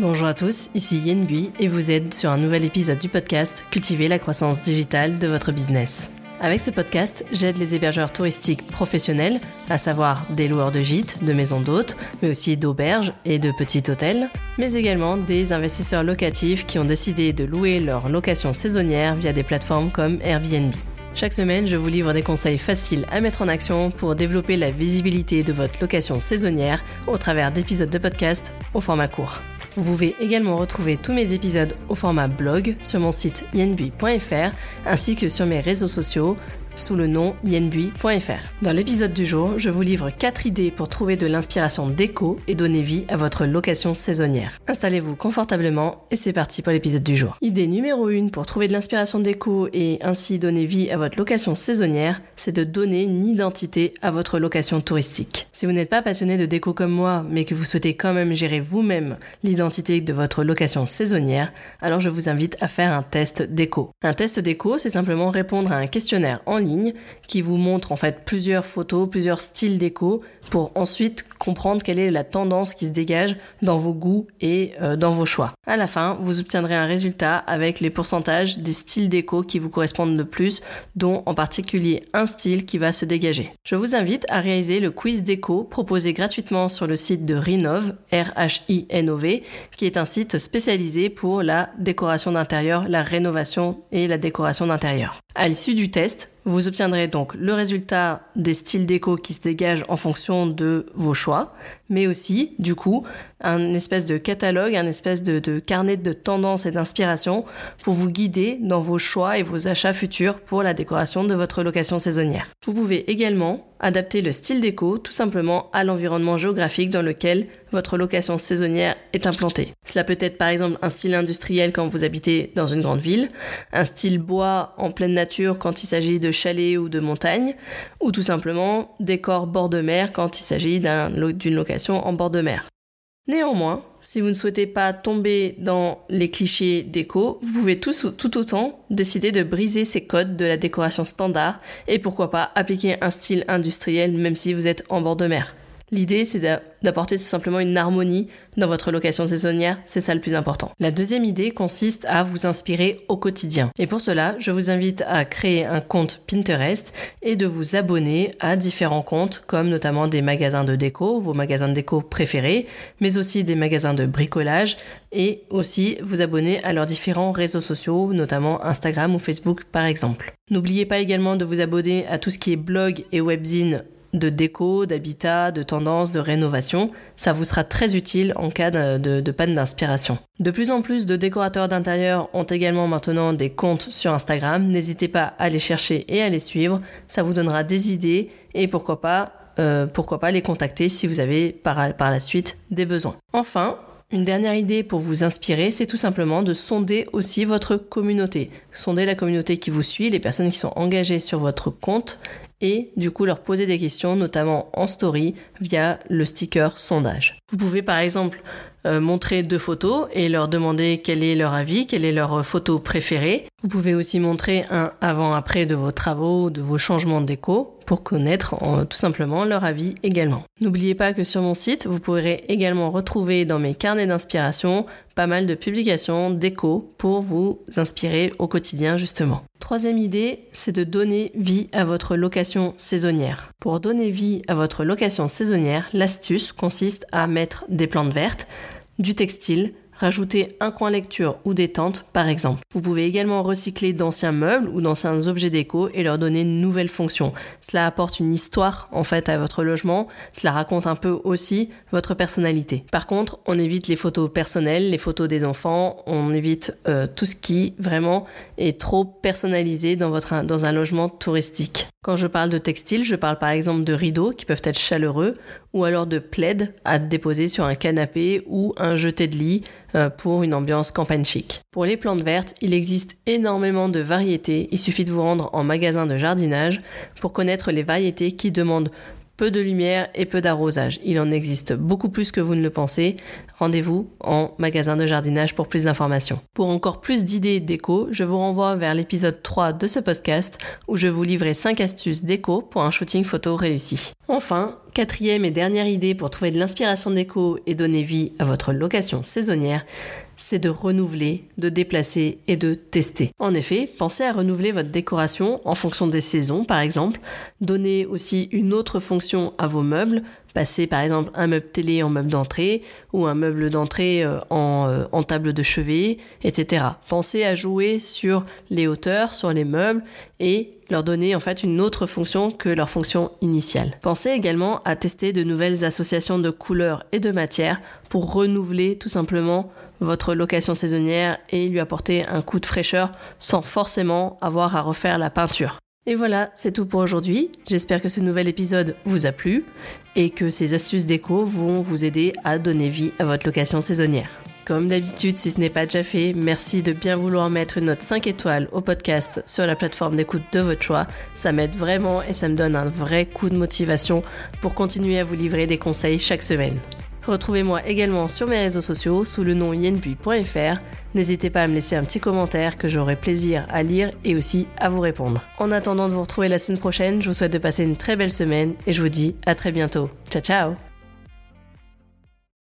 Bonjour à tous, ici Yen Bui et vous êtes sur un nouvel épisode du podcast Cultiver la croissance digitale de votre business. Avec ce podcast, j'aide les hébergeurs touristiques professionnels, à savoir des loueurs de gîtes, de maisons d'hôtes, mais aussi d'auberges et de petits hôtels, mais également des investisseurs locatifs qui ont décidé de louer leur location saisonnière via des plateformes comme Airbnb. Chaque semaine, je vous livre des conseils faciles à mettre en action pour développer la visibilité de votre location saisonnière au travers d'épisodes de podcast au format court. Vous pouvez également retrouver tous mes épisodes au format blog sur mon site yenbui.fr ainsi que sur mes réseaux sociaux sous le nom yenbui.fr. Dans l'épisode du jour, je vous livre 4 idées pour trouver de l'inspiration déco et donner vie à votre location saisonnière. Installez-vous confortablement et c'est parti pour l'épisode du jour. Idée numéro 1 pour trouver de l'inspiration déco et ainsi donner vie à votre location saisonnière, c'est de donner une identité à votre location touristique. Si vous n'êtes pas passionné de déco comme moi, mais que vous souhaitez quand même gérer vous-même l'identité de votre location saisonnière, alors je vous invite à faire un test déco. Un test déco, c'est simplement répondre à un questionnaire en ligne qui vous montre en fait plusieurs photos, plusieurs styles déco pour ensuite comprendre quelle est la tendance qui se dégage dans vos goûts et euh, dans vos choix. À la fin, vous obtiendrez un résultat avec les pourcentages des styles déco qui vous correspondent le plus, dont en particulier un style qui va se dégager. Je vous invite à réaliser le quiz déco proposé gratuitement sur le site de Rinov, R-H-I-N-O-V, qui est un site spécialisé pour la décoration d'intérieur, la rénovation et la décoration d'intérieur. À l'issue du test, vous obtiendrez donc le résultat des styles déco qui se dégagent en fonction de vos choix, mais aussi, du coup, un espèce de catalogue, un espèce de, carnet de tendances et d'inspiration pour vous guider dans vos choix et vos achats futurs pour la décoration de votre location saisonnière. Vous pouvez également adapter le style déco tout simplement à l'environnement géographique dans lequel votre location saisonnière est implantée. Cela peut être par exemple un style industriel quand vous habitez dans une grande ville, un style bois en pleine nature quand il s'agit de chalets ou de montagnes, ou tout simplement décor bord de mer quand il s'agit d'une location en bord de mer. Néanmoins, si vous ne souhaitez pas tomber dans les clichés déco, vous pouvez tout, tout, autant décider de briser ces codes de la décoration standard et pourquoi pas appliquer un style industriel même si vous êtes en bord de mer. L'idée, c'est d'apporter tout simplement une harmonie dans votre location saisonnière, c'est ça le plus important. La deuxième idée consiste à vous inspirer au quotidien. Et pour cela, je vous invite à créer un compte Pinterest et de vous abonner à différents comptes, comme notamment des magasins de déco, vos magasins de déco préférés, mais aussi des magasins de bricolage, et aussi vous abonner à leurs différents réseaux sociaux, notamment Instagram ou Facebook par exemple. N'oubliez pas également de vous abonner à tout ce qui est blog et webzine de déco, d'habitat, de tendance, de rénovation. Ça vous sera très utile en cas de, panne d'inspiration. De plus en plus de décorateurs d'intérieur ont également maintenant des comptes sur Instagram. N'hésitez pas à les chercher et à les suivre. Ça vous donnera des idées et pourquoi pas, euh, pourquoi pas les contacter si vous avez par, par la suite des besoins. Enfin, une dernière idée pour vous inspirer, c'est tout simplement de sonder aussi votre communauté. Sonder la communauté qui vous suit, les personnes qui sont engagées sur votre compte et du coup leur poser des questions, notamment en story, via le sticker sondage. Vous pouvez par exemple euh, montrer deux photos et leur demander quel est leur avis, quelle est leur photo préférée. Vous pouvez aussi montrer un avant-après de vos travaux, de vos changements de déco pour connaître tout simplement leur avis également. N'oubliez pas que sur mon site, vous pourrez également retrouver dans mes carnets d'inspiration pas mal de publications déco pour vous inspirer au quotidien justement. Troisième idée, c'est de donner vie à votre location saisonnière. Pour donner vie à votre location saisonnière, l'astuce consiste à mettre des plantes vertes, du textile, Rajouter un coin lecture ou détente par exemple. Vous pouvez également recycler d'anciens meubles ou d'anciens objets déco et leur donner une nouvelle fonction. Cela apporte une histoire en fait à votre logement, cela raconte un peu aussi votre personnalité. Par contre, on évite les photos personnelles, les photos des enfants, on évite euh, tout ce qui vraiment est trop personnalisé dans, dans un logement touristique. Quand je parle de textile, je parle par exemple de rideaux qui peuvent être chaleureux ou alors de plaid à déposer sur un canapé ou un jeté de lit euh, pour une ambiance campagne chic. Pour les plantes vertes, il existe énormément de variétés, il suffit de vous rendre en magasin de jardinage pour connaître les variétés qui demandent peu de lumière et peu d'arrosage. Il en existe beaucoup plus que vous ne le pensez. Rendez-vous en magasin de jardinage pour plus d'informations. Pour encore plus d'idées déco, je vous renvoie vers l'épisode 3 de ce podcast où je vous livrerai 5 astuces déco pour un shooting photo réussi. Enfin, quatrième et dernière idée pour trouver de l'inspiration déco et donner vie à votre location saisonnière, c'est de renouveler, de déplacer et de tester. En effet, pensez à renouveler votre décoration en fonction des saisons par exemple, donnez aussi une autre fonction à vos meubles, passer par exemple un meuble télé en meuble d'entrée ou un meuble d'entrée euh, en, euh, en, table de chevet, etc. Pensez à jouer sur les hauteurs, sur les meubles et leur donner en fait une autre fonction que leur fonction initiale. Pensez également à tester de nouvelles associations de couleurs et de matières pour renouveler tout simplement votre location saisonnière et lui apporter un coup de fraîcheur sans forcément avoir à refaire la peinture. Et voilà, c'est tout pour aujourd'hui. J'espère que ce nouvel épisode vous a plu et que ces astuces déco vont vous aider à donner vie à votre location saisonnière. Comme d'habitude, si ce n'est pas déjà fait, merci de bien vouloir mettre une note 5 étoiles au podcast sur la plateforme d'écoute de votre choix. Ça m'aide vraiment et ça me donne un vrai coup de motivation pour continuer à vous livrer des conseils chaque semaine. Retrouvez-moi également sur mes réseaux sociaux sous le nom yenbui.fr. N'hésitez pas à me laisser un petit commentaire que j'aurai plaisir à lire et aussi à vous répondre. En attendant de vous retrouver la semaine prochaine, je vous souhaite de passer une très belle semaine et je vous dis à très bientôt. Ciao ciao